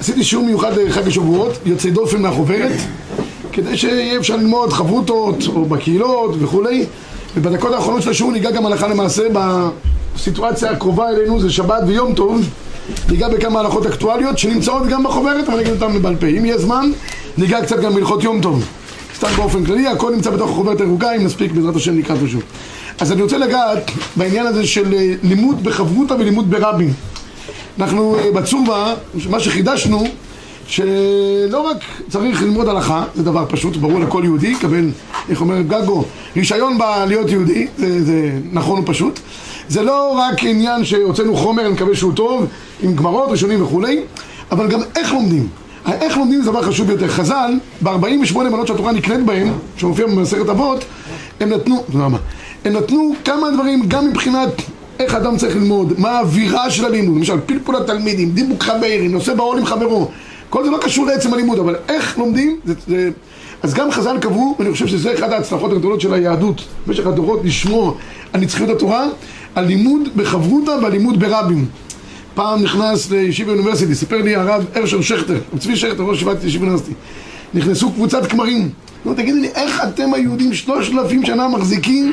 עשיתי שיעור מיוחד לחג השבועות, יוצא דופן מהחוברת, כדי שיהיה אפשר ללמוד חברותות או בקהילות וכולי, ובדקות האחרונות של השיעור ניגע גם הלכה למעשה בסיטואציה הקרובה אלינו, זה שבת ויום טוב, ניגע בכמה הלכות אקטואליות שנמצאות גם בחוברת, אבל נגיד אותן בעל פה. אם יהיה זמן, ניגע קצת גם בהלכות יום טוב. סתם באופן כללי, הכל נמצא בתוך החוברת הירוקה, אם נספיק בעזרת השם נקרא אותו שוב. אז אני רוצה לגעת בעניין הזה של לימוד בחברותא ולימוד ברבים. אנחנו בצורבה, מה שחידשנו, שלא רק צריך ללמוד הלכה, זה דבר פשוט, ברור לכל יהודי, קבל, איך אומר גגו, רישיון בלהיות יהודי, זה, זה נכון ופשוט. זה לא רק עניין שהוצאנו חומר, אני מקווה שהוא טוב, עם גמרות, ראשונים וכולי, אבל גם איך לומדים. איך לומדים זה דבר חשוב ביותר. חז"ל, ב-48 מנות שהתורה נקנית בהן, שמופיע במסכת אבות, הם נתנו, למה? הם נתנו כמה דברים, גם מבחינת איך אדם צריך ללמוד, מה האווירה של הלימוד, למשל פלפול התלמידים, דיבוק חברי, נושא בעול עם חברו, כל זה לא קשור לעצם הלימוד, אבל איך לומדים, זה, זה... אז גם חז"ל קבעו, ואני חושב שזה אחד ההצלחות הגדולות של היהדות במשך הדורות, לשמור על נצחיות התורה, על לימוד בחברותא והלימוד ברבים. פעם נכנס לישיבה אוניברסיטי, סיפר לי הרב הרשר שכטר, צבי שכטר, ראש ישיבת ישיבה אוניברסיטי, נכנסו קבוצת כמרים, נו תגידו לי, איך אתם היהודים שלושת אלפים שנה מחזיקים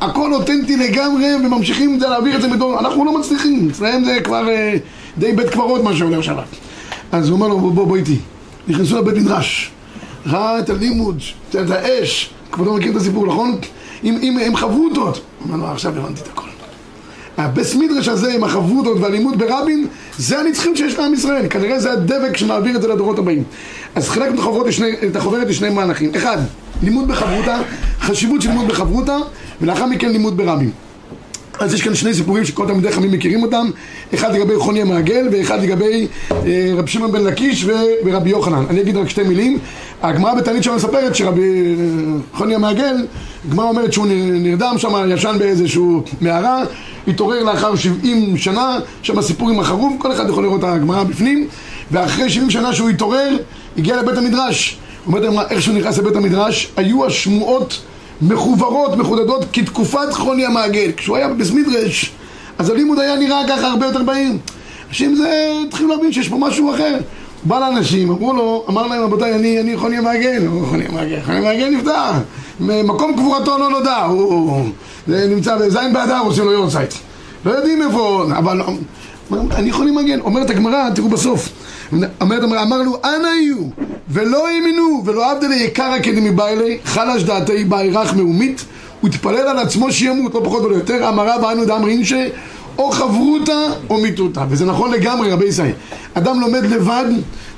הכל אותנטי לגמרי וממשיכים להעביר את זה בדור, אנחנו לא מצליחים, אצלהם זה כבר אה, די בית קברות מה שעולה שבת. אז הוא אומר לו בוא בוא איתי, נכנסו לבית מדרש, ראה את הלימוד, את האש, כבודו מכיר את הסיפור נכון? אם, אם הם חברותות, אומר לו עכשיו הבנתי את הכל. הבס מדרש הזה עם החברותות והלימוד ברבין זה הנצחיות שיש לעם ישראל, כנראה זה הדבק שמעביר את זה לדורות הבאים. אז חילקנו את החוברת לשני מהלכים, אחד, לימוד בחברותא, חשיבות של לימוד בחברותא ולאחר מכן לימוד ברבים. אז יש כאן שני סיפורים שכל תלמידי חכמים מכירים אותם אחד לגבי חוני המעגל ואחד לגבי אה, רבי שמעון בן לקיש ורבי יוחנן. אני אגיד רק שתי מילים. הגמרא בתענית שם מספרת שרבי אה, חוני המעגל הגמרא אומרת שהוא נרדם שם ישן באיזשהו מערה התעורר לאחר 70 שנה שם הסיפור עם החרוב כל אחד יכול לראות את הגמרא בפנים ואחרי 70 שנה שהוא התעורר הגיע לבית המדרש אומרת אמרה איך שהוא נכנס לבית המדרש היו השמועות מחוברות, מחודדות כתקופת חוני המעגל. כשהוא היה בבס מדרש, אז הלימוד היה נראה ככה הרבה יותר בהיר. אנשים זה, התחילו להבין שיש פה משהו אחר. בא לאנשים, אמרו לו, אמר להם רבותיי, אני, אני חוני המעגל, חוני המעגל, חוני המעגל נפטר, מקום קבורתו לא נודע, הוא, זה נמצא בזין באדר, עושים לו יורצייט. לא יודעים איפה, אבל אני חוני מגן, אומרת הגמרא, תראו בסוף, אומרת אמר, אמר לו, אנא יהיו, ולא האמינו, ולא עבדלי יקרא כדמי ביילי, חלש דעתי באי רך מאומית, הוא התפלל על עצמו שימות, לא פחות ולא יותר, אמרה ואנו דאמרין ש... או חברותא או מיתותא, וזה נכון לגמרי רבי ישראל. אדם לומד לבד,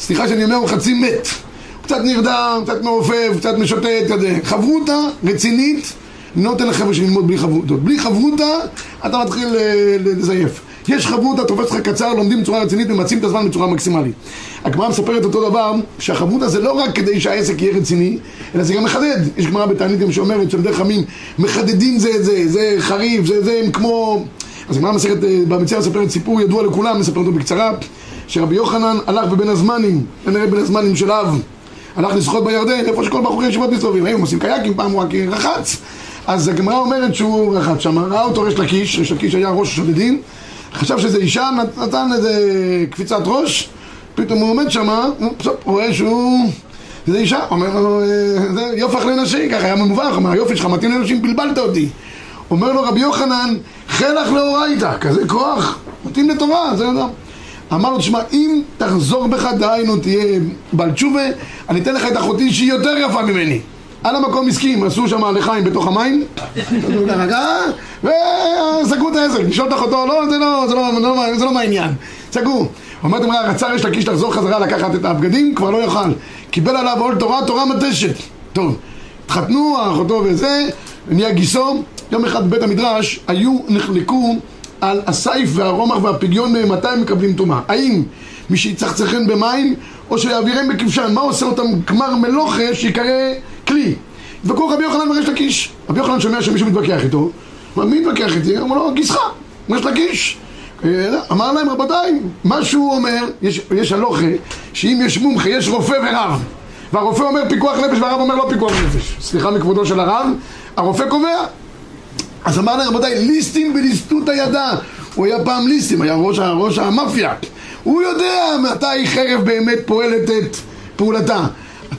סליחה שאני אומר, הוא חצי מת. הוא קצת נרדם, קצת מעופף, קצת משוטט, כזה. חברותא רצינית, נותן לחבר'ה שללמוד בלי חברותות. בלי חברותא אתה מתחיל לזייף. יש חברותא, תופס לך קצר, לומדים בצורה רצינית, ממצים את הזמן בצורה מקסימלית. הגמרא מספרת אותו דבר, שהחברותא זה לא רק כדי שהעסק יהיה רציני, אלא זה גם מחדד. יש גמרא בתענית גם שאומרת שתלמידי חכמים מחדדים זה את זה, זה חריף, זה זה, הם כמו... אז הגמרא מספרת, במציאה מספרת סיפור ידוע לכולם, מספר אותו בקצרה, שרבי יוחנן הלך בבין הזמנים, כנראה בין הזמנים של אב, הלך לשחות בירדן, איפה שכל בחורי ישיבות מסתובבים, היום עושים קייקים, פעם הוא רק רחץ. אז הגמרא אומרת שהוא רחץ שם, ראה אותו ריש לקיש, ריש לקיש היה ראש השודדים חשב שזה אישה, נתן איזה קפיצת ראש, פתאום הוא עומד שם, הוא רואה שהוא... זה אישה, אומר לו, זה יופך לנשים, ככה היה ממובך, אומר, היופי שלך מתאים לנשים, בלבלת אותי. אומר לו רבי יוחנן, חלך לאורייתא, כזה כוח, מתאים לתורה, זה אדם. אמר לו, תשמע, אם תחזור בך, דהיינו, תהיה בעל תשובה, אני אתן לך את אחותי שהיא יותר יפה ממני. על המקום הסכים, עשו שם לחיים בתוך המים. וסגרו את העסק, לשאול את אחותו, לא, זה לא, זה לא, לא, זה לא מהעניין. סגרו. אומרת אמרה, רצה ריש לקיש לחזור חזרה לקחת את הבגדים, כבר לא יוכל קיבל עליו עול תורה, תורה מתשת. טוב, התחתנו, אחותו וזה, נהיה גיסו. יום אחד בבית המדרש היו, נחלקו על הסייף והרומח והפגיון מתי הם מקבלים טומאה. האם מי שיצחצחן במים או שיעבירם בכבשן מה עושה אותם גמר מלוכה שיקרא כלי. התווכחו רבי יוחנן וריש לקיש. רבי יוחנן שומע שמישהו מתווכח איתו. אמר, מי מתווכח איתי? אמר לו, גיסך, ריש לקיש. אמר להם, רבותיי, מה שהוא אומר, יש הלוכה, שאם יש מומחה, יש רופא ורב. והרופא אומר פיקוח נפש והרב אומר לא פיקוח נפש. סליחה מכבודו של הרב, הרופא קובע. אז אמר להם, רבותיי, ליסטים בליסטות הידע. הוא היה פעם ליסטים, היה ראש, ראש המאפיה. הוא יודע מתי חרב באמת פועלת את פעולתה.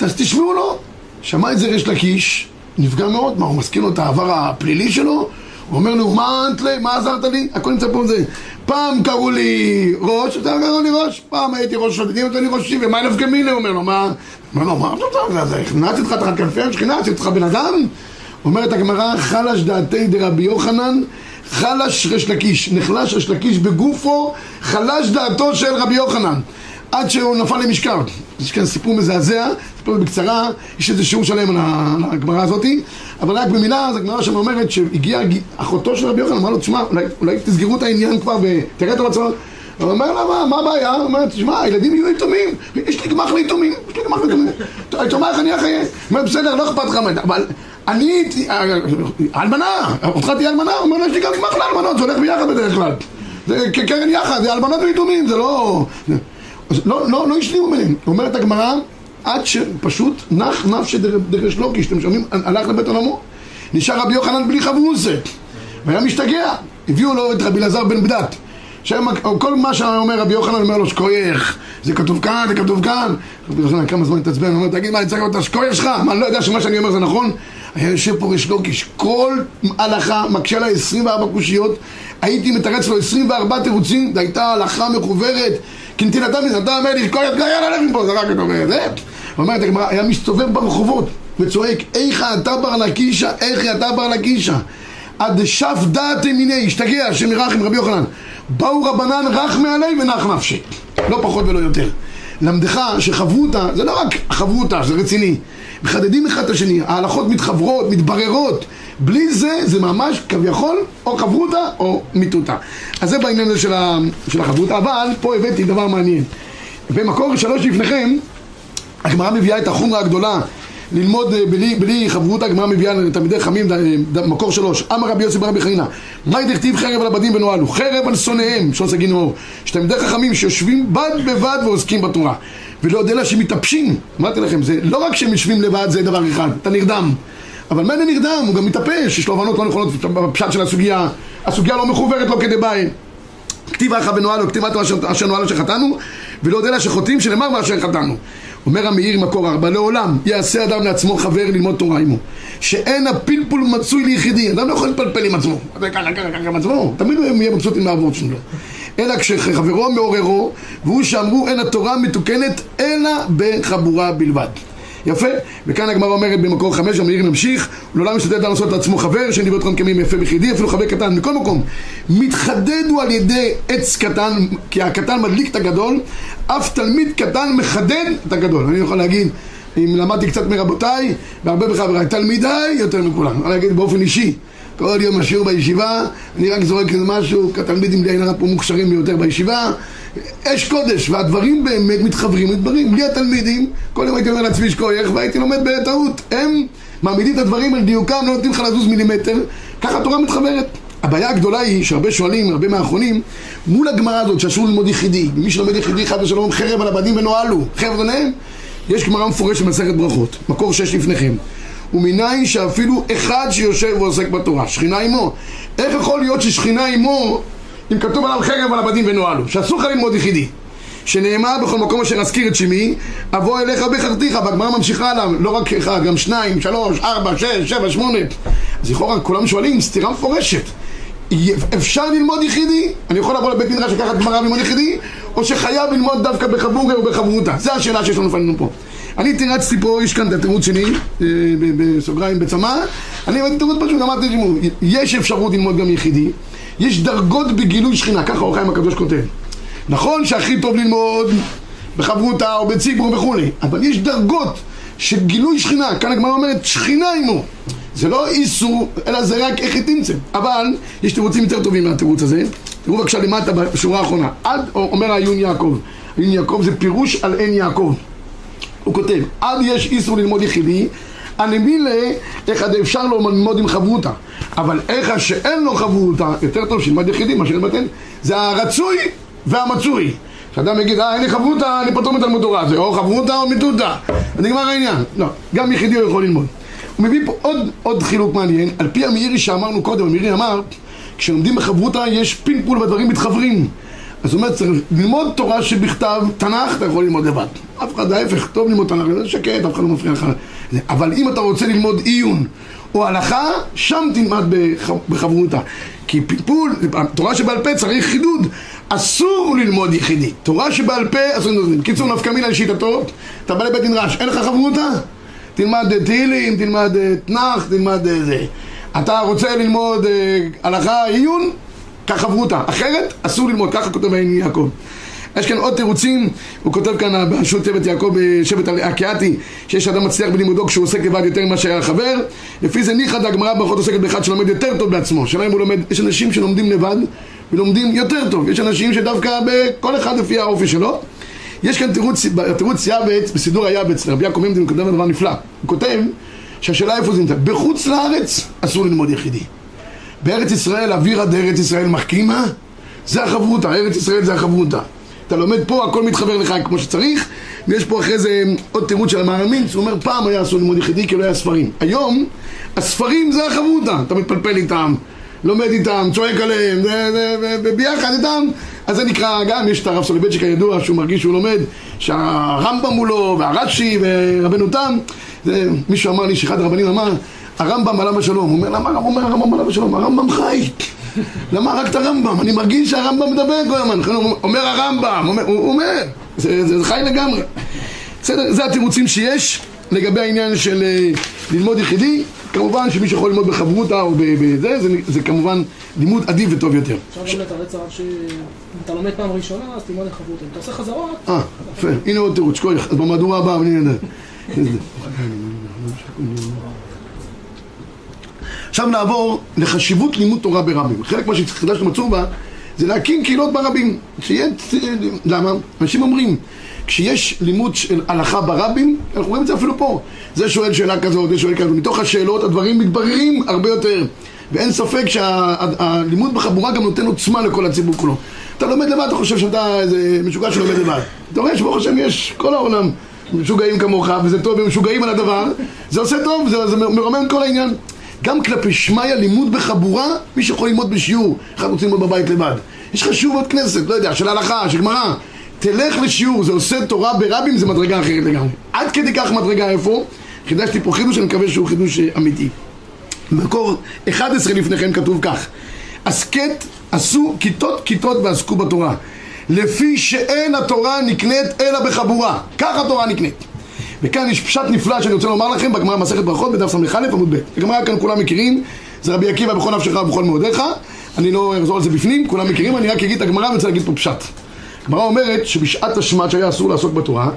אז תשמעו לו, שמע את זה ריש לקיש, נפגע מאוד, מה, הוא מזכיר לו את העבר הפלילי שלו? הוא אומר לו, מה אנטלי, מה עזרת לי? הכל נמצא פה בזה. פעם קראו לי ראש, אתה קראו לי ראש, פעם הייתי ראש שודדים, אתה לי ראשי, ומה נפקא מיני? הוא אומר לו, מה? אומר לו, מה אתה הכנעתי אותך תחת כנפי השכינה, עשיתי אותך בן אדם? אומרת הגמרא, חלש דעתי דרבי יוחנן, חלש ריש לקיש, נחלש ריש לקיש בגופו, חלש דעתו של רבי יוחנן. עד שהוא נפל למשכב. יש כאן סיפור מזעזע, סיפור בקצרה, יש איזה שיעור שלם על הגמרא הזאתי, אבל רק במילה, אז הגמרא שם אומרת שהגיעה אחותו של רבי יוחנן, אמר לו, תשמע, אולי, אולי תסגרו את העניין כבר ותראה את המצב. הוא אומר לה, מה, מה הבעיה? הוא אומר, תשמע, הילדים יהיו יתומים, יש לי גמח ליתומים, יש לי גמח ליתומים. איך אני אחיה? הוא אומר, בסדר, לא אכפת לך, אבל אני, אלמנה, אותך תהיה אלמנה, הוא אומר, יש לי גם גמח לאלמנות, זה הולך ביחד בדרך כלל. זה כקרן יחד, זה אלמנות ויתומים, זה לא... לא, לא, לא השלימו ביניהם. אומרת הגמרא, עד שפשוט נח נפשי דרש לוקי, שאתם שומעים, הלך לבית עולמו. נשאר רבי יוחנן בלי חברוסה, והיה משתגע. הביאו לו את רבי אלעזר בן בדת. שם, כל מה שאומר רבי יוחנן אומר לו שקוייך, זה כתוב כאן, זה כתוב כאן. רבי יוחנן כמה זמן התעצבן, הוא אומר, תגיד מה, אני צריך להיות השקוייך שלך? מה, אני לא יודע שמה שאני אומר זה נכון? היה יושב פה ריש לוקיש, כל הלכה מקשה לה 24 קושיות, הייתי מתרץ לו 24 תירוצים, זו הייתה הלכה מחוברת, כנתינתה מזה, אתה אומר לי, כל ידך יאללה לך מפה, זרק את אומר, זה? אומרת הגמרא, היה מסתובב ברחובות וצועק, איך אתה בר לקישה, איך אתה בר לקישה עד שף דעת ימיני, השתגע, השם ירחם רבי יוחנן. באו רבנן רך מעלי ונח נפשי לא פחות ולא יותר. למדך שחברותה, זה לא רק חברותה, זה רציני מחדדים אחד את השני, ההלכות מתחברות, מתבררות בלי זה, זה ממש כביכול או חברותה או מיתותה. אז זה בעניין הזה של, ה, של החברותה, אבל פה הבאתי דבר מעניין. במקור שלוש לפניכם, הגמרא מביאה את החומרה הגדולה ללמוד אה, בלי, בלי חברות הגמרא מביאה לתלמידי חמים, מקור שלוש, אמר רבי יוסי ברבי חנינא, מהי דכתיב חרב על הבדים ונוהלו? חרב על שונאיהם, שון סגין אור, שתלמידי חכמים שיושבים בד בבד ועוסקים בתורה, ולא יודע לה שמתאפשים, אמרתי לכם, זה לא רק שהם יושבים לבד זה דבר אחד, אתה נרדם, אבל מילא נרדם, הוא גם מתאפש, יש לו הבנות לא נכונות בפשט של הסוגיה, הסוגיה לא מחוברת לו כדי ביין. כתיב אחא ונועלו, כתיב אתו אשר נועלו שחטאנו, ולא יודע לה שחוטאים שנאמר מאשר חטאנו. אומר המאיר מקור ארבע, לעולם יעשה אדם לעצמו חבר ללמוד תורה עמו. שאין הפלפול מצוי ליחידי, אדם לא יכול לפלפל עם עצמו. ככה, ככה, ככה עם עצמו, תמיד הוא יהיה מבסוט עם העבוד שלו. אלא כשחברו מעוררו, והוא שאמרו אין התורה מתוקנת אלא בחבורה בלבד. יפה, וכאן הגמרא אומרת במקור חמש, המאיר נמשיך, לעולם משתדל לעשות לעצמו חבר, שאין דברי אותם כמים יפה ביחידי, אפילו חבר קטן, מכל מקום. מתחדד הוא על ידי עץ קטן, כי הקטן מדליק את הגדול, אף תלמיד קטן מחדד את הגדול. אני יכול להגיד, אם למדתי קצת מרבותיי, והרבה מחבריי, תלמידיי יותר מכולם. אני יכול להגיד באופן אישי. כל יום השיעור בישיבה, אני רק זורק איזה משהו, כי התלמידים די נראה פה מוכשרים ביותר בישיבה, אש קודש, והדברים באמת מתחברים לדברים. בלי התלמידים, כל יום הייתי אומר לעצמי שכוייך, והייתי לומד בטעות. הם מעמידים את הדברים על דיוקם, לא נותנים לך לזוז מילימטר, ככה התורה מתחברת. הבעיה הגדולה היא שהרבה שואלים, הרבה מהאחרונים, מול הגמרא הזאת שאסור ללמוד יחידי, מי שלומד יחידי חד ושלום חרב על הבדים ונוהלו, חרב עליהם, יש גמרא מפורשת במסכת ברכות, מקור שש לפניכם. ומניין שאפילו אחד שיושב ועוסק בתורה, שכינה עמו. איך יכול להיות ששכינה עמו אם כתוב עליו חרב על הבדים ונועלו, שאסור לך ללמוד יחידי. שנאמר בכל מקום אשר אזכיר את שמי, אבוא אליך בחרתיך, והגמרא ממשיכה עליו, לא רק אחד, גם שניים, שלוש, ארבע, שש, שבע, שמונה. אז לכאורה כולם שואלים, סתירה מפורשת. אפשר ללמוד יחידי? אני יכול לבוא לבית מדרש לקחת גמרא וללמוד יחידי? או שחייב ללמוד דווקא בחבורה או בחברותה? זו השאלה שיש לנו לפנינו פה. אני תירצתי פה, יש כאן את התירוץ שלי, אה, בסוגריים בצמא, אני הבאתי תירוץ פשוט, אמרתי, יש אפשרות ללמוד גם יחידי, יש דרגות בגילוי שכינה, ככה אור חיים הקדוש כותב. נכון שהכי טוב ללמוד בחברותה או בציבור וכולי, אבל יש דרגות של גילוי שכינה, כאן הגמרא אומרת שכינה עמו. זה לא איסור, אלא זה רק איך היא תמצא. אבל יש תירוצים יותר טובים מהתירוץ הזה. תראו בבקשה למטה בשורה האחרונה. עד, אומר העיון יעקב. עיון יעקב זה פירוש על עין יעקב. הוא כותב, עד יש איסור ללמוד יחידי, הנמילה, איך עד אפשר לו ללמוד עם חברותה. אבל איך שאין לו חברותה, יותר טוב שילמד יחידי מאשר לבטל. זה הרצוי והמצוי. כשאדם יגיד, אה, אין לי חברותה, אני פטור מתלמוד תורה. זה או חברותה או מיטותה. ונגמר העניין. לא, גם יחידי הוא יכול ללמוד. הוא מביא פה עוד, עוד חילוק מעניין. על פי המאירי שאמרנו קודם, המאירי אמר, כשלומדים בחברותה יש פינפול והדברים מתחברים. אז הוא אומר, צריך ללמוד תורה שבכתב, תנ"ך אתה יכול ללמוד לבד. אף אחד, ההפך, טוב ללמוד תנ"ך, זה שקט, אף אחד לא מפריע לך. אבל אם אתה רוצה ללמוד עיון או הלכה, שם תלמד בחברותא. כי פלפול, תורה שבעל פה צריך חידוד. אסור ללמוד יחידי. תורה שבעל פה אסור ללמוד. קיצור, נפקא מינה לשיטתו, אתה בא לבית מדרש, אין לך חברותא? תלמד תהילים, תלמד אה, תנ"ך, תלמד אה, זה. אתה רוצה ללמוד אה, הלכה, עיון? קח חברותא. אחרת, אסור ללמוד. ככה כותב העין יעקב. יש כאן עוד תירוצים, הוא כותב כאן בשו"ת שבט יעקב בשבט הקיאתי שיש אדם מצליח בלימודו כשהוא עוסק לבד יותר ממה שהיה חבר. לפי זה ניחא דגמרא ברכות עוסקת באחד שלומד יותר טוב בעצמו. שאלה אם הוא לומד, יש אנשים שלומדים לבד ולומדים יותר טוב, יש אנשים שדווקא בכל אחד לפי האופי שלו. יש כאן תירוץ, תירוץ יעבץ, בסידור היעבץ, רבי יעקב ממדין כותב דבר נפלא. הוא כותב שהשאלה איפה זה נמצא? בחוץ לארץ אסור ללמוד יחידי בארץ ישראל, אווירה דארץ ישראל מחכימה זה החברותא, ארץ ישראל זה החברותא אתה לומד פה, הכל מתחבר לך כמו שצריך ויש פה אחרי זה עוד תירוץ של המאמינץ, הוא אומר פעם היה אסור ללמוד יחידי כי לא היה ספרים. היום, הספרים זה החברותא, אתה מתפלפל איתם לומד איתם, צועק עליהם, וביחד איתם. אז זה נקרא, גם יש את הרב סולובייצ'יק הידוע שהוא מרגיש שהוא לומד שהרמב"ם מולו והרש"י ורבנו תם. מישהו אמר לי שאחד הרבנים אמר הרמב"ם עליו השלום, הוא אומר למה הרמב"ם עליו השלום? הרמב"ם חי למה רק את הרמב"ם? אני מרגיש שהרמב"ם מדבר כל הזמן, אומר הרמב"ם, הוא אומר, זה חי לגמרי. בסדר, זה התירוצים שיש לגבי העניין של אה, ללמוד יחידי, כמובן שמי שיכול ללמוד בחברותא או בזה, זה כמובן לימוד עדיף וטוב יותר. עכשיו באמת הרצח שאם אתה לומד פעם ראשונה, אז תלמוד בחברותא. אם אתה עושה חזרות... אה, יפה, הנה עוד תירוץ, שכוח, אז במהדורה הבאה, אני יודע. עכשיו נעבור לחשיבות לימוד תורה ברבים. חלק מה שחידשנו בצורבה זה להקים קהילות ברבים. שיהיה... למה? אנשים אומרים, כשיש לימוד של הלכה ברבים, אנחנו רואים את זה אפילו פה. זה שואל שאלה כזאת, זה שואל כזאת. מתוך השאלות הדברים מתבררים הרבה יותר. ואין ספק שהלימוד שה, בחבורה גם נותן עוצמה לכל הציבור כולו. אתה לומד לבד, אתה חושב שאתה איזה משוגע שלומד לבד. אתה רואה שברוך השם יש כל העולם משוגעים כמוך, וזה טוב, הם משוגעים על הדבר. זה עושה טוב, זה, זה מרומם כל העניין. גם כלפי שמאי הלימוד בחבורה, מי שיכול ללמוד בשיעור, אחד רוצה ללמוד בבית לבד. יש לך שיעור בבית כנסת, לא יודע, של הלכה, של גמרא. תלך לשיעור, זה עושה תורה ברבים, זה מדרגה אחרת לגמרי. עד כדי כך מדרגה איפה? חידשתי פה חידוש, אני מקווה שהוא חידוש אמיתי. במקור 11 לפניכם כתוב כך: הסכת עשו כיתות כיתות ועסקו בתורה לפי שאין התורה נקנית אלא בחבורה כך התורה נקנית וכאן יש פשט נפלא שאני רוצה לומר לכם בגמרא מסכת ברכות בדף ס"א עמוד ב'. הגמרא כאן כולם מכירים, זה רבי עקיבא בכל נפשך ובכל מאודיך, אני לא אחזור על זה בפנים, כולם מכירים, אני רק אגיד את הגמרא ואני רוצה להגיד פה פשט. הגמרא אומרת שבשעת השמד שהיה אסור לעסוק בתורה,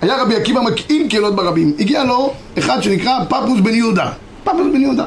היה רבי עקיבא מקעים קהילות ברבים. הגיע לו אחד שנקרא פפוס בן יהודה. פפוס בן יהודה.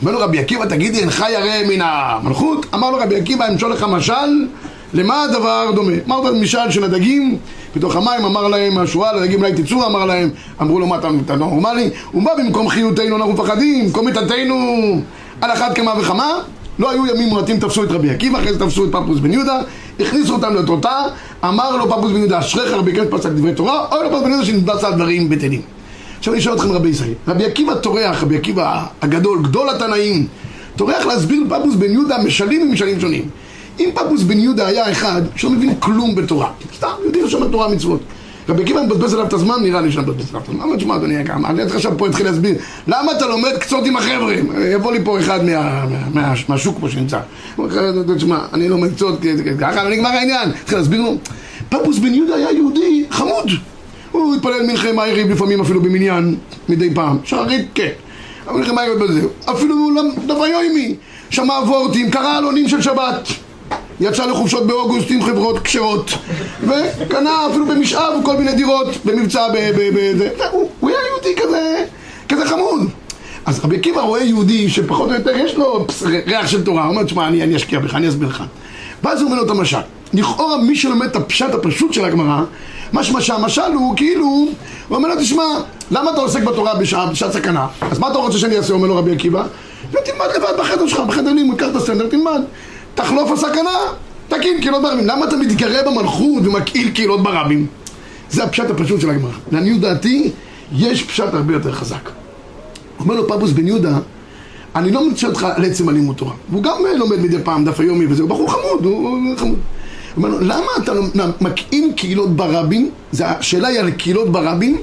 אומר לו רבי עקיבא, תגידי, אינך ירא מן המלכות? אמר לו רבי עקיבא, אמשול לך משל, למה הדבר דומה? אמר לו משל של הדגים בתוך המים, אמר להם השועל, הדגים אולי תצאו, אמר להם, אמרו לו מה אתה נורמלי? הוא בא במקום חיותנו אנחנו מפחדים, במקום מיתתנו על אחת כמה וכמה לא היו ימים מועטים תפסו את רבי עקיבא, אחרי זה תפסו את פפוס בן יהודה, הכניסו אותם לתותה, אמר לו פפוס בן יהודה, אשריך רבי עקיבא פסק דברי תורה, או לו פפוס בן יהודה שנתבץ על דברים בטלים. עכשיו אני שואל אתכם רבי ישראל, רבי עקיבא טורח, רבי עקיבא הגדול, גדול התנאים, טורח להסביר לפפוס בן יהודה משלים ומשלים שונים. אם פפוס בן יהודה היה אחד שלא מבין כלום בתורה, סתם יודעים לשמוע תורה מצוות. רבי עקיבא מבזבז עליו את הזמן, נראה לי שנבזבז עליו את הזמן. אמר, תשמע אדוני היקר, אני עכשיו פה אתחיל להסביר למה אתה לומד קצות עם החבר'ה? יבוא לי פה אחד מהשוק פה שנמצא. הוא אומר, תשמע, אני לומד קצות ככה, ונגמר העניין. התחיל להסביר לו, פפוס בן יהודה היה יהודי חמוד. הוא התפלל מנחם מעריב לפעמים אפילו במניין, מדי פעם. שערית, כן. מנחם מעריב בזה. אפילו דף היומי. שמע וורטים, קרא עלונים של שבת. יצא לחופשות באוגוסט עם חברות כשרות וקנה אפילו במשאב כל מיני דירות במבצע בזה הוא היה יהודי כזה, כזה חמוד. אז רבי עקיבא רואה יהודי שפחות או יותר יש לו ריח של תורה הוא אומר, תשמע, אני, אני אשקיע בך, אני אסביר לך. ואז הוא אומר לו את המשל. לכאורה מי שלומד את הפשט הפשוט של הגמרא משמע שהמשל הוא כאילו הוא אומר לו, תשמע, למה אתה עוסק בתורה בשעה, בשעת סכנה? אז מה אתה רוצה שאני אעשה? אומר לו רבי עקיבא. ותלמד לבד בחדר שלך, בחדר לימוד, קח את הסטנדר, תלמד תחלוף הסכנה, תקים קהילות ברבים. למה אתה מתגרה במלכות ומקהיל קהילות ברבים? זה הפשט הפשוט של הגמרא. לעניות דעתי, יש פשט הרבה יותר חזק. אומר לו פבוס בן יהודה, אני לא מצא אותך על עצם הלימוד תורה. והוא גם לומד מדי פעם דף היומי וזה, הוא בחור חמוד, הוא חמוד. אומר לו, למה אתה לא מקעים קהילות ברבים? השאלה היא על קהילות ברבים,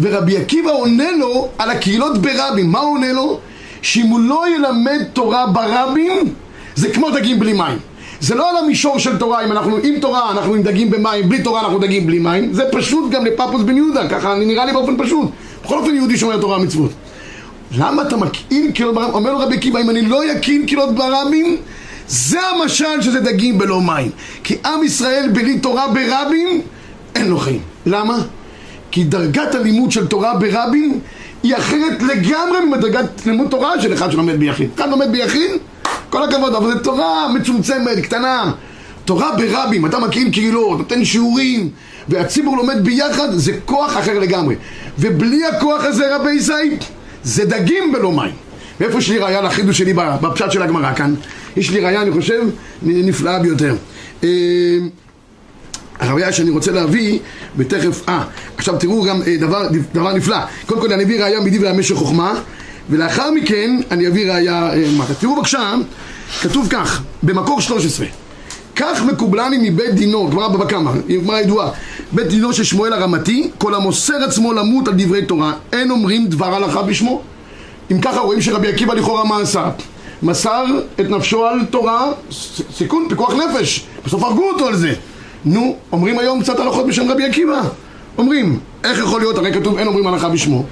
ורבי עקיבא עונה לו על הקהילות ברבים. מה הוא עונה לו? שאם הוא לא ילמד תורה ברבים, זה כמו דגים בלי מים. זה לא על המישור של תורה, אם אנחנו עם תורה אנחנו עם דגים במים, בלי תורה אנחנו דגים בלי מים, זה פשוט גם לפפוס בן יהודה, ככה נראה לי באופן פשוט. בכל אופן יהודי שומר תורה ומצוות. למה אתה מקהיל קהילות ברבים? אומר לו רבי עקיבא, אם אני לא יקהיל קהילות ברבים, זה המשל שזה דגים בלא מים. כי עם ישראל בלי תורה ברבים, אין לו חיים. למה? כי דרגת הלימוד של תורה ברבים היא אחרת לגמרי מדרגת לימוד תורה של אחד שלומד ביחיד. כאן לומד ביחיד, כל הכבוד, אבל זו תורה מצומצמת, קטנה. תורה ברבים, אתה מקים קהילות, נותן שיעורים, והציבור לומד ביחד, זה כוח אחר לגמרי. ובלי הכוח הזה, רבי ישראל, זה דגים בלא מים. ואיפה יש לי ראייה לחידוש שלי בפשט של הגמרא כאן? יש לי ראייה, אני חושב, נפלאה ביותר. אה, הראייה שאני רוצה להביא, ותכף, אה, עכשיו תראו גם אה, דבר, דבר נפלא. קודם כל אני אביא ראייה מדברי המשך חוכמה, ולאחר מכן אני אביא ראייה אה, מטה. תראו בבקשה, כתוב כך, במקור 13. כך מקובלני מבית דינו, גמרא בבא קמא, גמרא ידועה, בית דינו של שמואל הרמתי, כל המוסר עצמו למות על דברי תורה, אין אומרים דבר הלכה בשמו. אם ככה רואים שרבי עקיבא לכאורה מה עשה? מסר את נפשו על תורה, סיכון, פיקוח נפש, בסוף הרגו אותו על זה. נו, אומרים היום קצת הלכות בשם רבי עקיבא. אומרים, איך יכול להיות, הרי כתוב אין אומרים הלכה בשמו.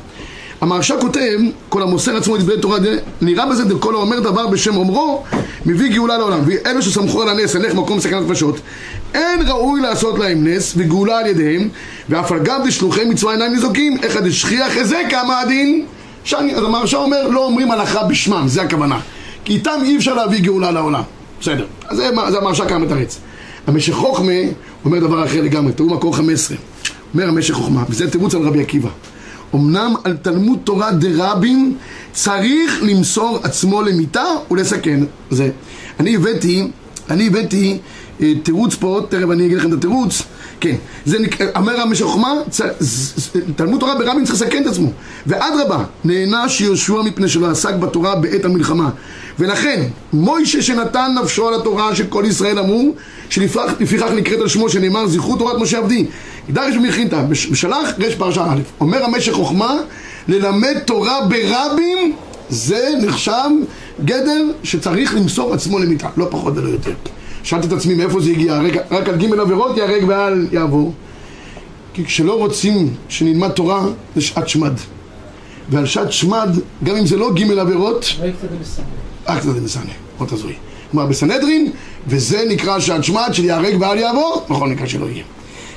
המהרש"א כותב, כל המוסר עצמו את דברי תורה, נראה בזה דכל האומר דבר בשם אומרו, מביא גאולה לעולם. ואלו שסמכו על הנס, הלך מקום סכנת נפשות, אין ראוי לעשות להם נס וגאולה על ידיהם, ואף על גב דשלוחי מצווה אינם ניזוקים, איך הדשכיח איזה כמה הדין? שאני, אז המהרש"א אומר, לא אומרים הלכה בשמם, זה הכוונה. כי איתם אי אפשר להביא גאולה לעולם. בסדר. אז זה, זה המהרש"א כמה מתרץ. המשך חוכמה אומר דבר אחר לגמרי, תראו מקור 15. אומר המשך חוכמה, וזה תירוץ על רבי עקיבא. אמנם על תלמוד תורה דרבים צריך למסור עצמו למיתה ולסכן זה. אני הבאתי, אני הבאתי תירוץ פה, תכף אני אגיד לכם את התירוץ, כן, זה אומר המשך חוכמה, תלמוד תורה ברבים צריך לסכן את עצמו, ואדרבה, נענש יהושע מפני שלא עסק בתורה בעת המלחמה, ולכן, מוישה שנתן נפשו על התורה של כל ישראל אמרו, שלפיכך נקראת על שמו שנאמר זכרו תורת משה עבדי, דרש ומכינתא, בשלח רש פרשה א', אומר המשך חוכמה, ללמד תורה ברבים זה נחשב גדר שצריך למסור עצמו למיתה, לא פחות ולא יותר. שאלתי את עצמי מאיפה זה הגיע, רק, רק על ג' עבירות ייהרג ואל יעבור. כי כשלא רוצים שנלמד תורה, זה שעת שמד. ועל שעת שמד, גם אם זה לא ג' עבירות, אקצא דמסנה, עוד הזוי. כלומר בסנהדרין, וזה נקרא שעת שמד של ייהרג ואל יעבור, בכל מקרה שלא יהיה.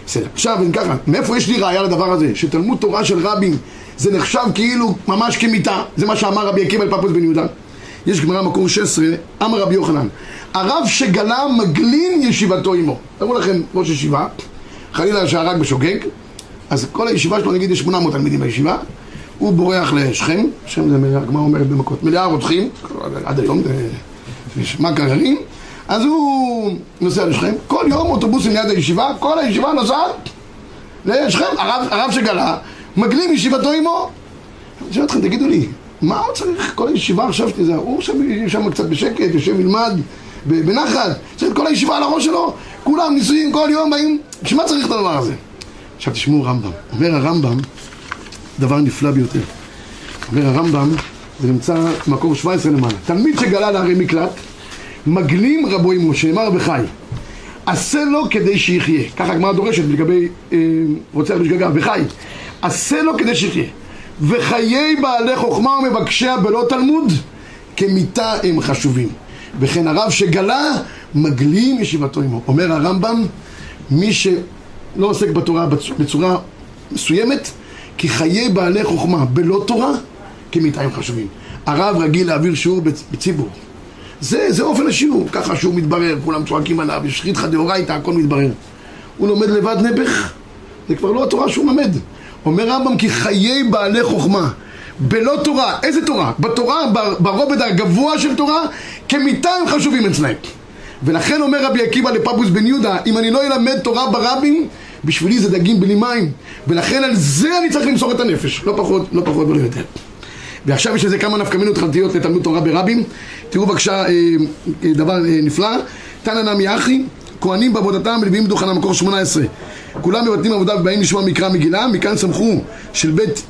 בסדר. עכשיו, אם ככה, מאיפה יש לי ראייה לדבר הזה? שתלמוד תורה של רבים זה נחשב כאילו ממש כמיתה, זה מה שאמר רבי עקיבא אל פפוס בן יהודה. יש גמרא מקור 16, אמר רבי יוחנן, הרב שגלה מגלין ישיבתו עמו. תראו לכם ראש ישיבה, חלילה שהרג בשוגג, אז כל הישיבה שלו, נגיד יש 800 תלמידים בישיבה, הוא בורח לשכם, שם זה הגמרא אומרת במכות, מלאה רותחים, עד היום זה מה קררים, אז הוא נוסע לשכם, כל יום אוטובוסים ליד הישיבה, כל הישיבה נוסעת לשכם, הרב, הרב שגלה, מגלים ישיבתו עמו. אני שואל אתכם, תגידו לי, מה הוא צריך כל הישיבה עכשיו שתזה? הוא עכשיו שם קצת בשקט, יושב ילמד בנחת, צריך את כל הישיבה על הראש שלו, כולם נישואים כל יום באים, בשביל מה צריך את הדבר הזה? עכשיו תשמעו רמב"ם, אומר הרמב"ם דבר נפלא ביותר. אומר הרמב"ם, זה נמצא מקור 17 למעלה, תלמיד שגלה להרי מקלט, מגלים רבו עמו, שנאמר בחי, עשה לו כדי שיחיה, ככה הגמרא דורשת לגבי אה, רוצח בשגגה, וחי, עשה לו כדי שיחיה. וחיי בעלי חוכמה ומבקשיה בלא תלמוד, כמיתה הם חשובים. וכן הרב שגלה, מגלים ישיבתו עמו. אומר הרמב"ם, מי שלא עוסק בתורה בצורה מסוימת, כי חיי בעלי חוכמה בלא תורה, הם חשובים. הרב רגיל להעביר שיעור בציבור. זה, זה אופן השיעור, ככה שהוא מתברר, כולם צועקים עליו, יש חיתך דאורייתא, הכל מתברר. הוא לומד לבד נעבך, זה כבר לא התורה שהוא מלמד. אומר רמב"ם כי חיי בעלי חוכמה בלא תורה, איזה תורה? בתורה, ברובד הגבוה של תורה, כמיתה הם חשובים אצלהם. ולכן אומר רבי עקיבא לפפוס בן יהודה, אם אני לא אלמד תורה ברבים, בשבילי זה דגים בלי מים. ולכן על זה אני צריך למסור את הנפש, לא פחות, לא פחות ולא יותר. ועכשיו יש לזה כמה נפקמינות התחלתיות לתלמוד תורה ברבים. תראו בבקשה אה, אה, דבר אה, נפלא. תנא נמי אחי, כהנים בעבודתם מלווים דוכנה, מקור 18. כולם מבטלים עבודה ובאים לשמוע מקרא מגילה, מכאן סמכו של בית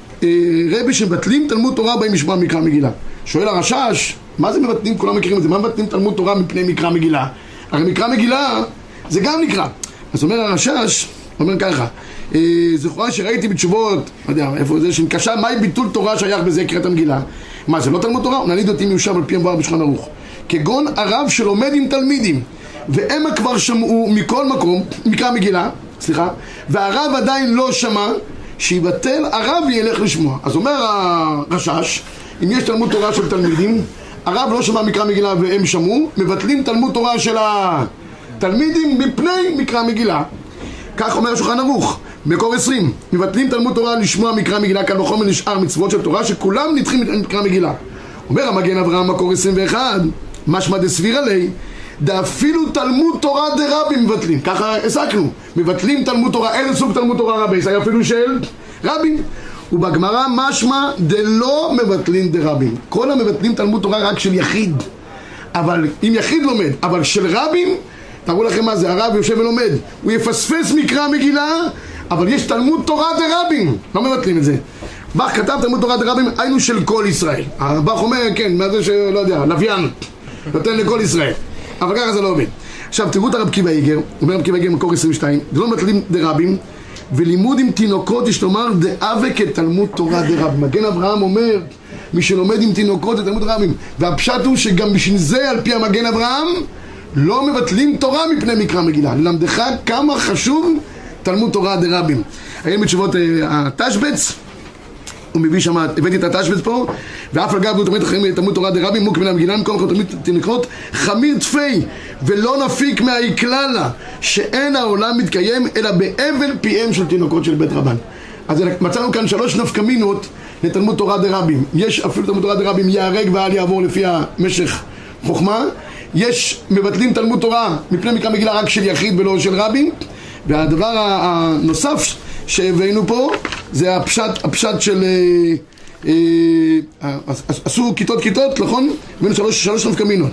רבי שמבטלים תלמוד תורה ובאים לשמוע מקרא מגילה. שואל הרשש, מה זה מבטלים, כולם מכירים את זה, מה מבטלים תלמוד תורה מפני מקרא מגילה? הרי מקרא מגילה זה גם נקרא. אז אומר הרשש, אומר ככה, אה, זכורה שראיתי בתשובות, לא יודע, איפה זה, שנקשה, מהי ביטול תורה שייך בזה קריאת המגילה? מה, זה לא תלמוד תורה? נעניד אותי מיושב על פי המבואר בשולחן ערוך. כגון הרב שלומד עם תלמידים, והמה כבר שמעו מכל מקום, מקרא מגילה, סליחה, והרב עדיין לא שמע, שיבטל הרב וילך לשמוע. אז אומר הרשש, אם יש תלמוד תורה של תלמידים, הרב לא שמע מקרא מגילה והם שמעו, מבטלים תלמוד תורה של התלמידים מפני מקרא מגילה. כך אומר השולחן ערוך, מקור עשרים, מבטלים תלמוד תורה לשמוע מקרא מגילה כאן וחומר לשאר מצוות של תורה שכולם נדחים מקרא מגילה. אומר המגן אברהם מקור עשרים ואחד, משמע דסביר עלי, דאפילו תלמוד תורה דרבים מבטלים, ככה הסקנו, מבטלים תלמוד תורה, איזה סוג תלמוד תורה רבי? זה אפילו של רבים. ובגמרא משמע דלא מבטלים דרבים. כל המבטלים תלמוד תורה רק של יחיד. אבל אם יחיד לומד, אבל של רבים, תראו לכם מה זה, הרב יושב ולומד, הוא יפספס מקרא מגילה, אבל יש תלמוד תורה דרבים, לא מבטלים את זה. בך כתב תלמוד תורה דרבים, היינו של כל ישראל. הבך אומר, כן, מה זה שלא יודע, לוויין, נותן לכל ישראל. אבל ככה זה לא עובד. עכשיו תראו את הרב קיבא איגר, אומר רב קיבא איגר מקור 22, זה לא מבטלים דרבים, ולימוד עם תינוקות יש לומר דאבה כתלמוד תורה דרב. מגן אברהם אומר, מי שלומד עם תינוקות זה תלמוד רבים. והפשט הוא שגם בשביל זה, על פי המגן אברהם, לא מבטלים תורה מפני מקרא מגילה. ללמדך כמה חשוב תלמוד תורה דרבים. היינו בתשובות אה, התשבץ, הוא מביא שם, הבאתי את התשבץ פה, ואף על גב הוא תמיד אחרים תלמוד תורה דרבי מוק מן המגילה במקום כל תלמיד תנקרות חמיר תפי ולא נפיק מהאיקללה שאין העולם מתקיים אלא באבל פיהם של תינוקות של בית רבן. אז מצאנו כאן שלוש נפקמינות לתלמוד תורה דרבים יש אפילו תלמוד תורה דרבים ייהרג ואל יעבור לפי המשך חוכמה. יש מבטלים תלמוד תורה מפני מקרא מגילה רק של יחיד ולא של רבים והדבר הנוסף שהבאנו פה זה הפשט, הפשט של... אה, אה, עשו כיתות כיתות, נכון? הבאנו שלוש, שלוש נפקמינות.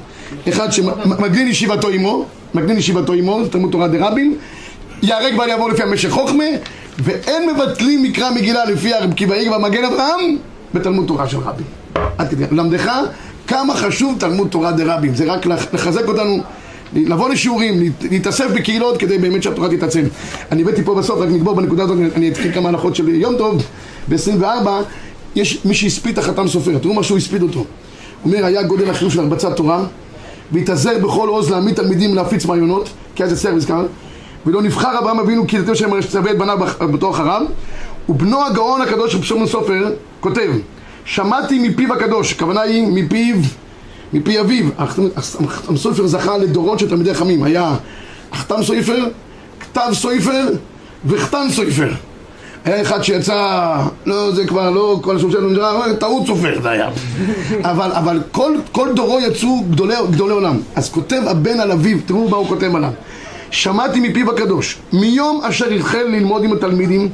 אחד שמגדין ישיבתו עמו, מגדין ישיבתו עמו, זה תלמוד תורה דרבים, ייהרג ואל יעבור לפי המשך חוכמה, ואין מבטלים מקרא מגילה לפי הרב קיבאי במגן אברהם בתלמוד תורה של רבים. עד כדי, למדך כמה חשוב תלמוד תורה דרבים, זה רק לחזק אותנו לבוא לשיעורים, להתאסף בקהילות כדי באמת שהתורה תתעצם. אני הבאתי פה בסוף, רק נגמור בנקודה הזאת, אני אתחיל כמה הנחות של יום טוב, ב-24, יש מי שהספיד את החתם סופר, תראו מה שהוא הספיד אותו. הוא אומר, היה גודל החיוב של הרבצת תורה, והתאזר בכל עוז להעמיד תלמידים להפיץ מעיונות, כי אז סרוויס כאן, ולא נבחר אברהם אבינו כי לתת שם שצווה את בניו בתור אחריו, ובנו הגאון הקדוש של פשוט סופר כותב, שמעתי מפיו הקדוש, הכוונה היא מפיו מפי אביו. החתם סופר זכה לדורות של תלמידי חכמים. היה החתם סופר, כתב סופר וחתן סופר. היה אחד שיצא, לא, זה כבר לא, כל השם שלנו נראה, טעות סופר זה היה. אבל, אבל כל, כל דורו יצאו גדולי, גדולי עולם. אז כותב הבן על אביו, תראו מה הוא כותב עליו. שמעתי מפיו הקדוש, מיום אשר התחל ללמוד עם התלמידים,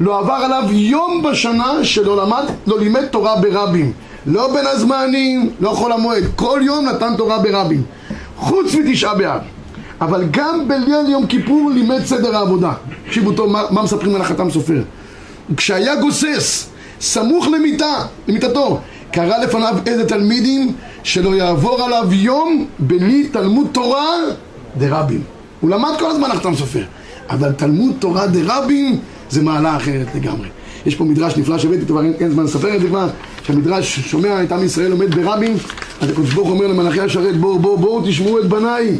לא עבר עליו יום בשנה שלא למד, לא לימד תורה ברבים. לא בין הזמנים, לא חול המועד, כל יום נתן תורה ברבים, חוץ מתשעה באב. אבל גם בליל יום כיפור לימד סדר העבודה. תקשיבו טוב מה, מה מספרים על החתם סופר. כשהיה גוסס, סמוך למיטה, למיטתו, קרא לפניו איזה תלמידים שלא יעבור עליו יום בלי תלמוד תורה דרבים. הוא למד כל הזמן החתם סופר, אבל תלמוד תורה דרבים זה מעלה אחרת לגמרי. יש פה מדרש נפלא שהבאתי, כבר אין, אין זמן לספר את זה כבר, שהמדרש שומע את עם ישראל עומד ברבים, אז הקדוש ברוך אומר למלאכי השרת, בואו בואו בואו תשמעו את בניי.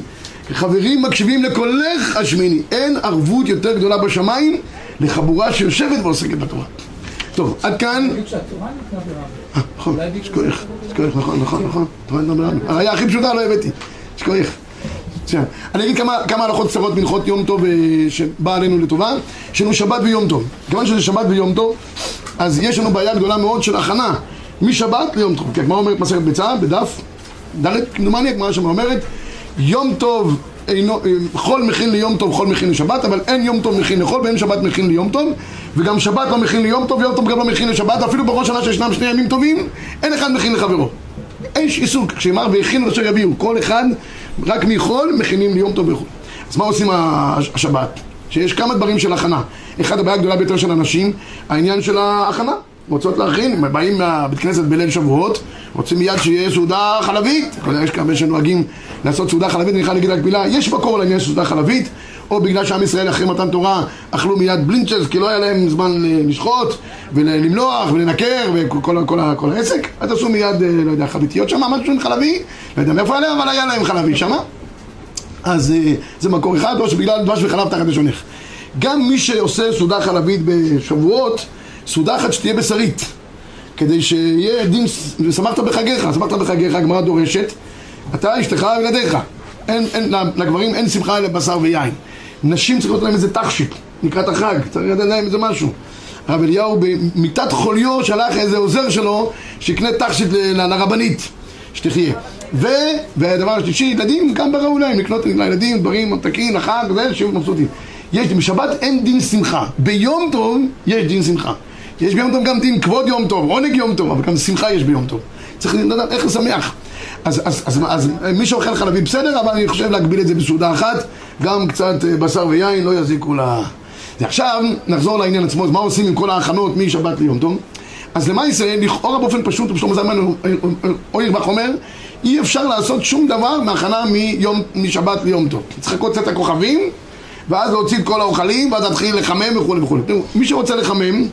חברים מקשיבים לקולך השמיני. אין ערבות יותר גדולה בשמיים לחבורה שיושבת ועוסקת בתורה. טוב, עד כאן... אה, נכון, שכוח, שכוח, נכון, נכון, נכון, הראייה הכי פשוטה לא הבאתי, שכוח. אני אגיד כמה, כמה הלכות קצרות מנחות יום טוב אה, שבא עלינו לטובה. יש לנו שבת ויום טוב. כיוון שזה שבת ויום טוב, אז יש לנו בעיה גדולה מאוד של הכנה משבת ליום טוב. כי הגמרא אומרת מסכת ביצה בדף ד' כמדומני, הגמרא שם אומרת יום טוב אינו, אה, חול מכין ליום טוב, חול מכין לשבת, אבל אין יום טוב מכין לחול ואין שבת מכין ליום טוב וגם שבת לא מכין ליום טוב, יום טוב גם לא מכין לשבת, אפילו בראש שנה שישנם שני ימים טובים, אין אחד מכין לחברו. אין עיסוק, כשאמר והכינו אשר יביאו, כל אחד רק מחול מכינים ליום טוב וכו'. אז מה עושים הש- השבת? שיש כמה דברים של הכנה. אחד הבעיה הגדולה ביותר של אנשים, העניין של ההכנה. רוצות להכין, הם באים מהבית כנסת בליל שבועות, רוצים מיד שיהיה סעודה חלבית. יש כאלה שנוהגים לעשות סעודה חלבית, אני חייב להגיד רק מילה, יש מקור לעניין סעודה חלבית, או בגלל שעם ישראל אחרי מתן תורה אכלו מיד בלינצ'ס, כי לא היה להם זמן אה, לשחוט ולמלוח ולנקר וכל כל, כל, כל העסק, אז עשו מיד, אה, לא יודע, חביתיות שם, משהו עם חלבי, לא יודע מאיפה היה אבל היה להם חלבי שמה. אז אה, זה מקור אחד, או שבגלל דבש וחלב תחת לשונך. גם מי שעושה סעודה חלבית בשבועות, סעודה אחת שתהיה בשרית. כדי שיהיה דין, ושמחת בחגיך, שמחת בחגיך, הגמרא דורשת, אתה, אשתך וילדיך. אין, אין, לגברים אין שמחה אלא בשר ויין. נשים צריכות להם איזה תכשיט, לקראת החג, צריך לתת להם איזה משהו. הרב אליהו במיטת חוליו שלח איזה עוזר שלו שיקנה תכשיט לרבנית, שתחיה. ו, והדבר השלישי, ילדים, גם בראו להם לקנות לילדים דברים, ממתקים, לחג, וזה, שיהיו מבסוטים. יש, בשבת אין דין שמחה, ביום טוב יש דין שמחה. יש ביום טוב גם דין כבוד יום טוב, עונג יום טוב, אבל גם שמחה יש ביום טוב. צריך לדעת איך לשמח. אז, אז, אז, אז, מי שאוכל חלבי בסדר, אבל אני חושב להגביל את זה בסעודה אחת, גם קצת אה, בשר ויין לא יזיקו ל... עכשיו נחזור לעניין עצמו, אז מה עושים עם כל ההכנות משבת ליום טוב? אז למעשה, לכאורה באופן פשוט, שלמה זלמן אוירבך אומר, אי אפשר לעשות שום דבר מהכנה מיום, משבת ליום טוב. צריך לחכות קצת הכוכבים, ואז להוציא את כל האוכלים, ואז להתחיל לחמם וכולי וכולי. מי שרוצה לחמם,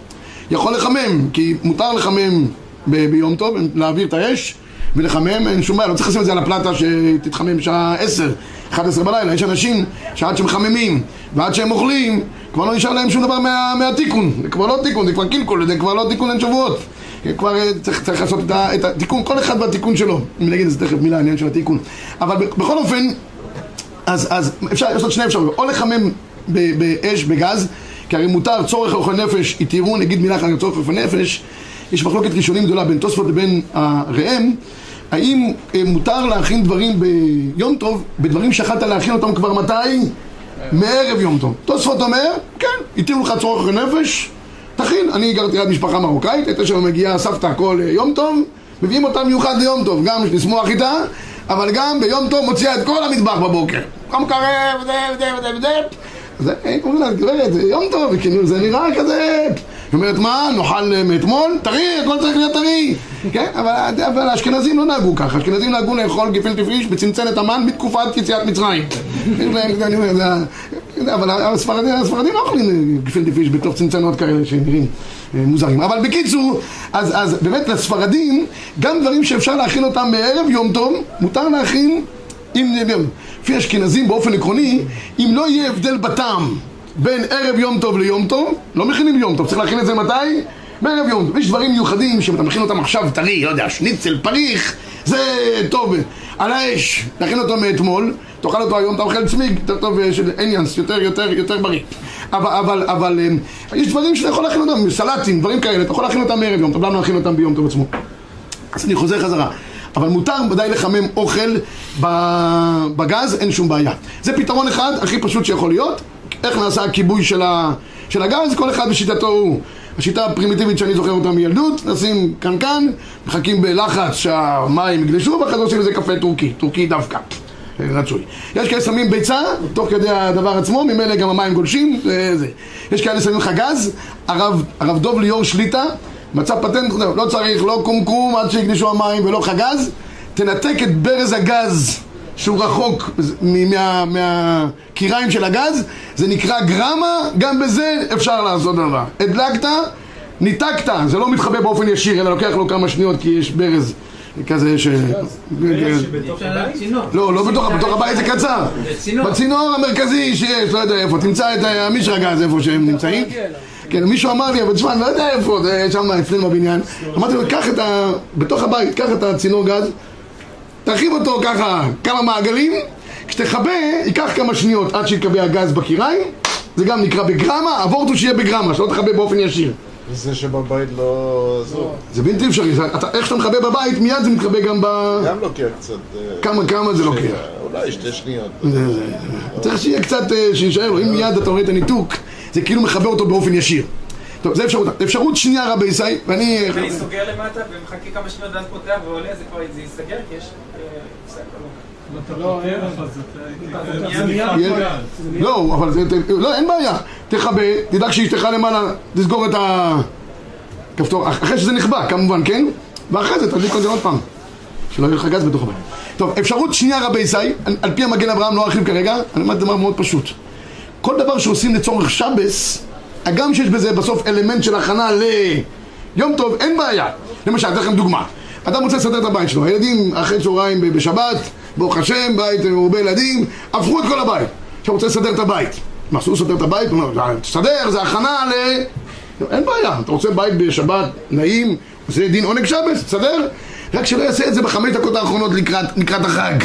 יכול לחמם, כי מותר לחמם ב- ביום טוב, להעביר את האש ולחמם, אין שום בעיה, לא צריך לשים את זה על הפלטה שתתחמם שעה 10, 11 בלילה, יש אנשים שעד שמחממים ועד שהם אוכלים, כבר לא נשאר להם שום דבר מה, מהתיקון, זה כבר לא תיקון, זה כבר קלקול, זה כבר לא תיקון אין שבועות. כבר אה, צריך, צריך לעשות את, ה, את התיקון, כל אחד והתיקון שלו, אם נגיד זה תכף מילה, העניין של התיקון. אבל בכל אופן, אז, אז אפשר לעשות שני אפשרויות, או לחמם באש, בגז, כי הרי מותר צורך אוכל נפש, יתירו, נגיד מילה אחת צורך אוכל נפש, יש מחלוקת ראשונים גדולה בין תוספות לבין הראם, האם אה, מותר להכין דברים ביום טוב, בדברים שיכלת להכין אותם כבר מתי? מערב יום טוב. תוספות אומר, כן, התירו לך צורך אוכל נפש, תכין. אני גרתי ליד משפחה מרוקאית, הייתה שם מגיעה סבתא כל אה, יום טוב, מביאים אותה מיוחד ליום טוב, גם לשמוח איתה, אבל גם ביום טוב מוציאה את כל המטבח בבוקר. גם קרב, וזה וזה וזה. אז הם אומרים לה, גברת, זה יום טוב, וכאילו זה נראה כזה... היא אומרת, מה, נאכל אה, מאתמול? טרי, הכל צריך להיות טרי. כן, אבל, אבל האשכנזים לא נהגו ככה, האשכנזים נהגו לאכול גפילטע פיש בצנצנת המן בתקופת יציאת מצרים. אבל הספרדים, הספרדים לא אוכלים גפילטע פיש בתוך צנצנות כאלה שנראים אה, מוזרים. אבל בקיצור, אז, אז באמת לספרדים, גם דברים שאפשר להכין אותם בערב יום טוב, מותר להכין אם, לפי אשכנזים באופן עקרוני, אם לא יהיה הבדל בטעם בין ערב יום טוב ליום טוב, לא מכינים יום טוב, צריך להכין את זה מתי? בערב יום טוב. יש דברים מיוחדים שאם אתה מכין אותם עכשיו טרי, לא יודע, שניצל, פריך, זה טוב. על האש, להכין אותו מאתמול, תאכל אותו היום, אתה אוכל צמיג, יותר טוב אה, של אניאנס, יותר, יותר, יותר בריא. אבל, אבל, אבל אה, יש דברים שאתה יכול להכין אותם, סלטים, דברים כאלה, אתה יכול להכין אותם בערב יום טוב, למה להכין אותם ביום טוב עצמו? אז אני חוזר חזרה. אבל מותר ודאי לחמם אוכל בגז, אין שום בעיה. זה פתרון אחד, הכי פשוט שיכול להיות. איך נעשה הכיבוי של, ה- של הגז, כל אחד בשיטתו הוא. השיטה הפרימיטיבית שאני זוכר אותה מילדות, נשים קנקן, מחכים בלחץ שהמים יגלשו, ואחרי זה עושים לזה קפה טורקי, טורקי דווקא. רצוי. יש כאלה שמים ביצה, תוך כדי הדבר עצמו, ממילא גם המים גולשים, זה. יש כאלה שמים לך גז, הרב, הרב דוב ליאור שליטה, מצא פטנט, לא צריך לא קומקום עד שיגלישו המים ולא חגז, תנתק את ברז הגז שהוא רחוק מ- מה- מהקיריים של הגז, זה נקרא גרמה, גם בזה אפשר לעשות דבר. הדלקת, ניתקת, זה לא מתחבא באופן ישיר, אלא לוקח לו כמה שניות כי יש ברז כזה ש... צינור. לא, לא בתוך, בתוך הבית זה קצר. בצינור המרכזי שיש, לא יודע איפה, תמצא את המישרא גז איפה שהם נמצאים. כן, מישהו אמר לי, אבל תשמע, אני לא יודע איפה, זה שם אצלנו בבניין. אמרתי לו, קח את ה... בתוך הבית, קח את הצינור גז, תרחיב אותו ככה כמה מעגלים, כשתכבה, ייקח כמה שניות עד שיתקבע הגז בקיריים, זה גם נקרא בגרמה, הוורט הוא שיהיה בגרמה, שלא תכבה באופן ישיר. זה שבבית לא... זה בלתי אפשרי, זה- אתה- איך שאתה מכבה בבית, מיד זה מתכבה גם ב... גם לוקח קצת... אה, כמה, כמה זה לוקח. אולי שתי שניות. זה- זה- צריך שיהיה קצת, אה, שיישאר לו, אם מיד אתה רואה את הניתוק, זה כאילו מחבר אותו באופן ישיר. טוב, זה אפשרות. אפשרות שנייה רבי ישי, ואני... אני סוגר למטה ומחכה כמה שניות ואז פותח ועולה, זה כבר זה ייסגר כי יש... אה, לא. לא, לא, אבל זה, לא, אין בעיה. תכבה, תדאג שאשתך למעלה, תסגור את הכפתור, אחרי שזה נכבה, כמובן, כן? ואחרי זה תדליק את זה עוד פעם. שלא יהיה לך גז בתוך הבית. טוב, אפשרות שנייה רבי ישי, על על פי המגן אברהם, לא ארחיב כרגע, אני אומר דבר מאוד פשוט. כל דבר שעושים לצורך שבס, הגם שיש בזה בסוף אלמנט של הכנה ליום טוב, אין בעיה. למשל, אתן לכם דוגמה. אדם רוצה לסדר את הבית שלו, הילדים אחרי צהריים בשבת, ברוך השם, בית מרובה ילדים, הפכו את כל הבית. עכשיו רוצה לסדר את הבית. מה, אסור לסדר את הבית? הוא אומר, תסדר, זה הכנה ל... אין בעיה, אתה רוצה בית בשבת נעים, זה דין עונג שבס, תסדר? רק שלא יעשה את זה בחמש דקות האחרונות לקראת, לקראת החג.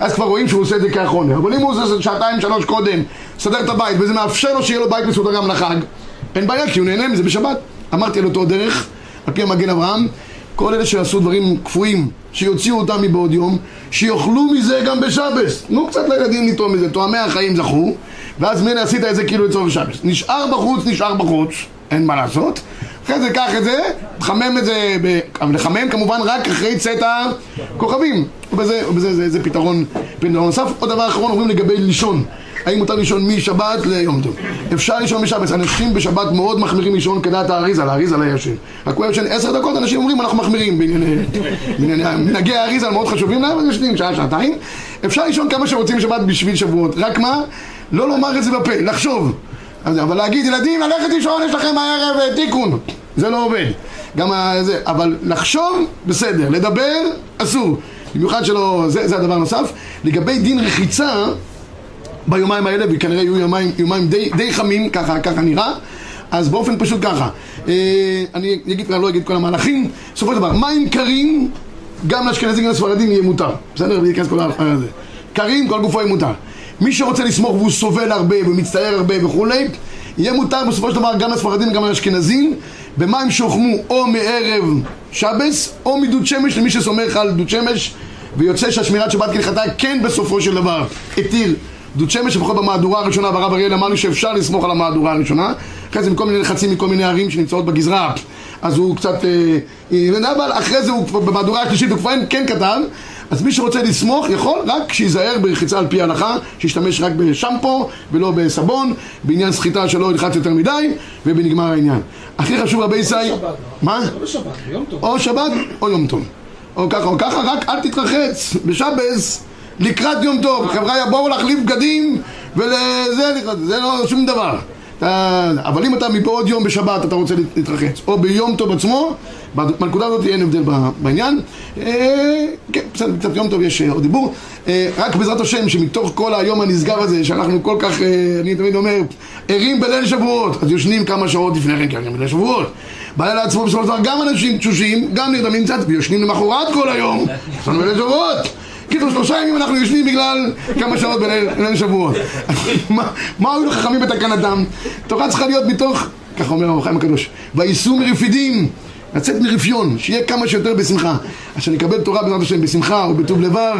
אז כבר רואים שהוא עושה את זה כאחרון. אבל אם הוא עושה שעתיים, שלוש קודם, סדר את הבית, וזה מאפשר לו שיהיה לו בית מסודר גם לחג, אין בעיה, כי הוא נהנה מזה בשבת. אמרתי על אותו דרך, על פי המגן אברהם, כל אלה שעשו דברים קפואים, שיוציאו אותם מבעוד יום, שיאכלו מזה גם בשבס. תנו קצת לילדים לטעום מזה, טועמי החיים זכו, ואז מילא עשית את זה כאילו לצורך שבס. נשאר בחוץ, נשאר בחוץ, אין מה לעשות. אחרי זה קח את זה, תחמם את זה, ב... לחמם כמובן רק אחרי צאת הכוכבים. ובזה, ובזה זה, זה פתרון, פתרון נוסף. עוד דבר אחרון אומרים לגבי לישון. האם מותר לישון משבת ליום טוב? אפשר לישון בשבת. אנשים בשבת מאוד מחמירים לישון כדעת האריזה, לאריזה לא ישן. רק הוא ישן עשר דקות, אנשים אומרים אנחנו מחמירים. בענייני מנהגי האריזה מאוד חשובים להם, אז ישנים שעה, שעתיים. אפשר לישון כמה שרוצים בשבת בשביל שבועות. רק מה? לא לומר את זה בפה, לחשוב. אבל להגיד, ילדים, ללכת לישון, יש לכם הערב אה, תיקון. זה לא עובד. גם ה- זה, אבל לחשוב, בסדר. לדבר, אסור. במיוחד שלא, זה, זה הדבר הנוסף. לגבי דין רחיצה, ביומיים האלה, וכנראה יהיו יומיים, יומיים די, די חמים, ככה, ככה נראה. אז באופן פשוט ככה, אה, אני אגיד, לא אגיד כל המהלכים, בסופו של דבר, מים קרים, גם לאשכנזים וגם לספרדים יהיה מותר, בסדר? בלי להיכנס כל הזה. קרים, כל גופו יהיה מותר. מי שרוצה לסמוך והוא סובל הרבה ומצטער הרבה וכולי, יהיה מותר בסופו של דבר גם לספרדים וגם לאשכנזים, במים שהוחמו או מערב שבס, או מדוד שמש למי שסומך על דוד שמש, ויוצא שהשמירת שבת כהלכתה כן בסופו של דבר התיר דוד שמש, לפחות במהדורה הראשונה, והרב אריאל אמר לי שאפשר לסמוך על המהדורה הראשונה, אחרי זה מכל מיני לחצים מכל מיני ערים שנמצאות בגזרה, אז הוא קצת... אה, אה, אבל אחרי זה הוא במהדורה השלישית הוא כבר כן כתב, אז מי שרוצה לסמוך יכול, רק שיזהר ברחיצה על פי ההלכה, שישתמש רק בשמפו ולא בסבון, בעניין סחיטה שלא ילחץ יותר מדי, ובנגמר העניין. הכי חשוב רבי ישי... בשבת. מה? לא בשבת, ביום טוב. או שבת או יום טוב. או ככה או ככה, רק אל תתרחץ בשבס לקראת יום טוב. חבר'ה יבואו להחליף בגדים ולזה, זה לא שום דבר. אתה, אבל אם אתה מבעוד יום בשבת אתה רוצה להתרחץ, או ביום טוב עצמו, בנקודה הזאת אין הבדל בעניין. אה, כן, בסדר, קצת יום טוב יש אה, עוד דיבור. אה, רק בעזרת השם, שמתוך כל היום הנשגב הזה, שאנחנו כל כך, אני תמיד אומר, ערים בליל שבועות, אז יושנים כמה שעות לפני כן, כי אנחנו בליל שבועות. בלילה עצמו בסופו של דבר גם אנשים תשושים, גם נרדמים קצת, ויושנים למחרת כל היום. יש לנו בליל שבועות. קיצור שלושה ימים אנחנו יושנים בגלל כמה שעות בליל שבועות. מה- היו לחכמים בתקנתם? תורה צריכה להיות מתוך, ככה אומר הרב חיים הקדוש, וייסעו מרפידים, לצאת מרפיון, שיהיה כמה שיותר בשמחה. אז שנקבל תורה בעזרת השם בשמחה ובטוב לבב,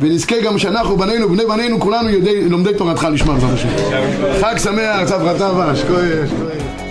ונזכה גם שאנחנו, בנינו ובני בנינו, כולנו לומדי תורתך לשמה בעזרת השם. חג שמח, צו רתבה, שקוי, שקוי.